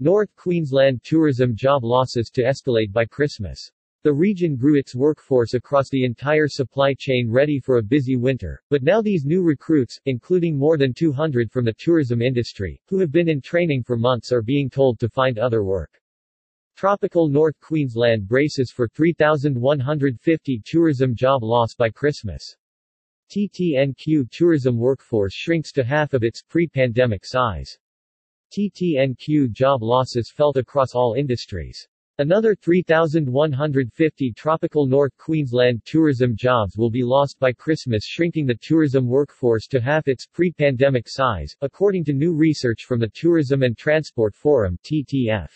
North Queensland tourism job losses to escalate by Christmas. The region grew its workforce across the entire supply chain ready for a busy winter, but now these new recruits, including more than 200 from the tourism industry, who have been in training for months are being told to find other work. Tropical North Queensland braces for 3,150 tourism job loss by Christmas. TTNQ tourism workforce shrinks to half of its pre-pandemic size. TTNQ job losses felt across all industries. Another 3,150 tropical North Queensland tourism jobs will be lost by Christmas shrinking the tourism workforce to half its pre-pandemic size, according to new research from the Tourism and Transport Forum TTF.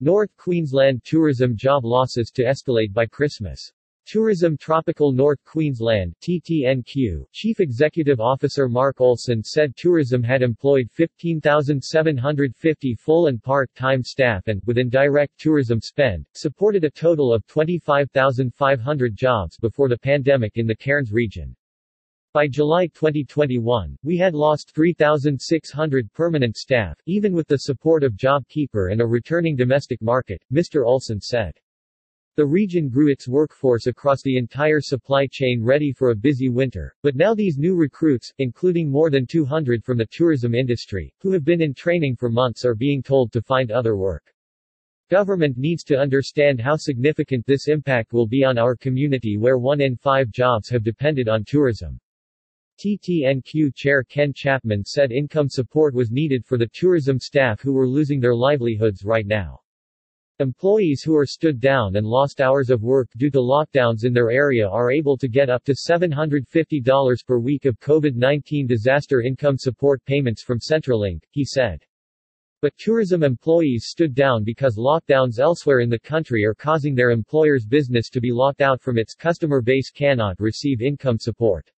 North Queensland tourism job losses to escalate by Christmas. Tourism Tropical North Queensland TTNQ, Chief Executive Officer Mark Olsen said tourism had employed 15,750 full and part-time staff and, with indirect tourism spend, supported a total of 25,500 jobs before the pandemic in the Cairns region. By July 2021, we had lost 3,600 permanent staff, even with the support of JobKeeper and a returning domestic market, Mr. Olsen said. The region grew its workforce across the entire supply chain ready for a busy winter, but now these new recruits, including more than 200 from the tourism industry, who have been in training for months are being told to find other work. Government needs to understand how significant this impact will be on our community where one in five jobs have depended on tourism. TTNQ Chair Ken Chapman said income support was needed for the tourism staff who were losing their livelihoods right now. Employees who are stood down and lost hours of work due to lockdowns in their area are able to get up to $750 per week of COVID-19 disaster income support payments from Centrelink, he said. But tourism employees stood down because lockdowns elsewhere in the country are causing their employer's business to be locked out from its customer base cannot receive income support.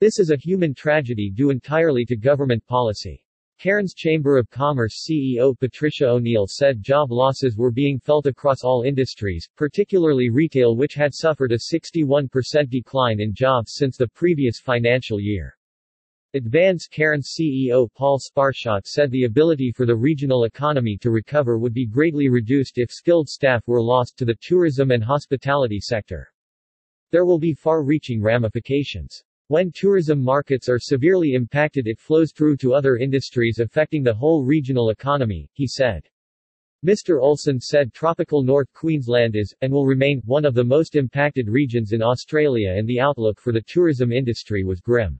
This is a human tragedy due entirely to government policy. Cairns Chamber of Commerce CEO Patricia O'Neill said job losses were being felt across all industries, particularly retail which had suffered a 61% decline in jobs since the previous financial year. Advance Cairns CEO Paul Sparshott said the ability for the regional economy to recover would be greatly reduced if skilled staff were lost to the tourism and hospitality sector. There will be far-reaching ramifications. When tourism markets are severely impacted it flows through to other industries affecting the whole regional economy, he said. Mr. Olsen said tropical North Queensland is, and will remain, one of the most impacted regions in Australia and the outlook for the tourism industry was grim.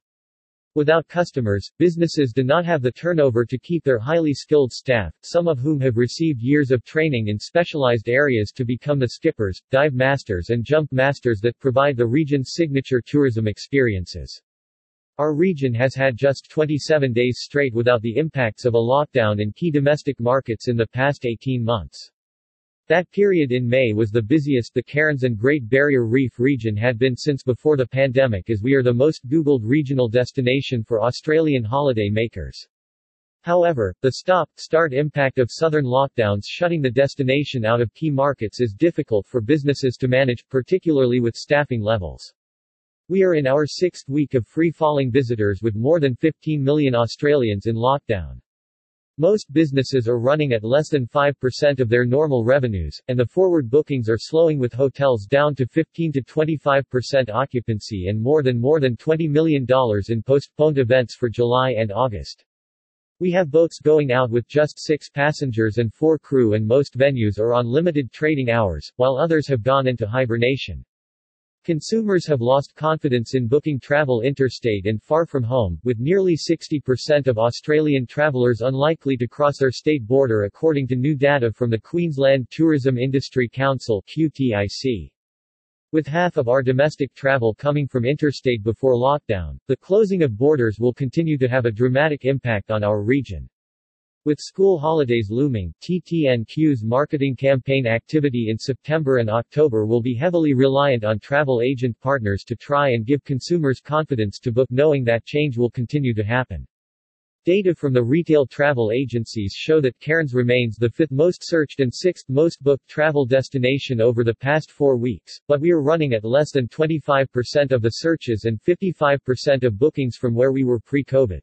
Without customers, businesses do not have the turnover to keep their highly skilled staff, some of whom have received years of training in specialized areas to become the skippers, dive masters and jump masters that provide the region's signature tourism experiences. Our region has had just 27 days straight without the impacts of a lockdown in key domestic markets in the past 18 months. That period in May was the busiest the Cairns and Great Barrier Reef region had been since before the pandemic as we are the most Googled regional destination for Australian holiday makers. However, the stop-start impact of southern lockdowns shutting the destination out of key markets is difficult for businesses to manage, particularly with staffing levels. We are in our sixth week of free-falling visitors with more than 15 million Australians in lockdown. Most businesses are running at less than 5% of their normal revenues, and the forward bookings are slowing with hotels down to 15 to 25% occupancy and more than more than $20 million in postponed events for July and August. We have boats going out with just six passengers and four crew and most venues are on limited trading hours, while others have gone into hibernation. Consumers have lost confidence in booking travel interstate and far from home, with nearly 60% of Australian travellers unlikely to cross their state border according to new data from the Queensland Tourism Industry Council QTIC. With half of our domestic travel coming from interstate before lockdown, the closing of borders will continue to have a dramatic impact on our region. With school holidays looming, TTNQ's marketing campaign activity in September and October will be heavily reliant on travel agent partners to try and give consumers confidence to book knowing that change will continue to happen. Data from the retail travel agencies show that Cairns remains the fifth most searched and sixth most booked travel destination over the past four weeks, but we are running at less than 25% of the searches and 55% of bookings from where we were pre-COVID.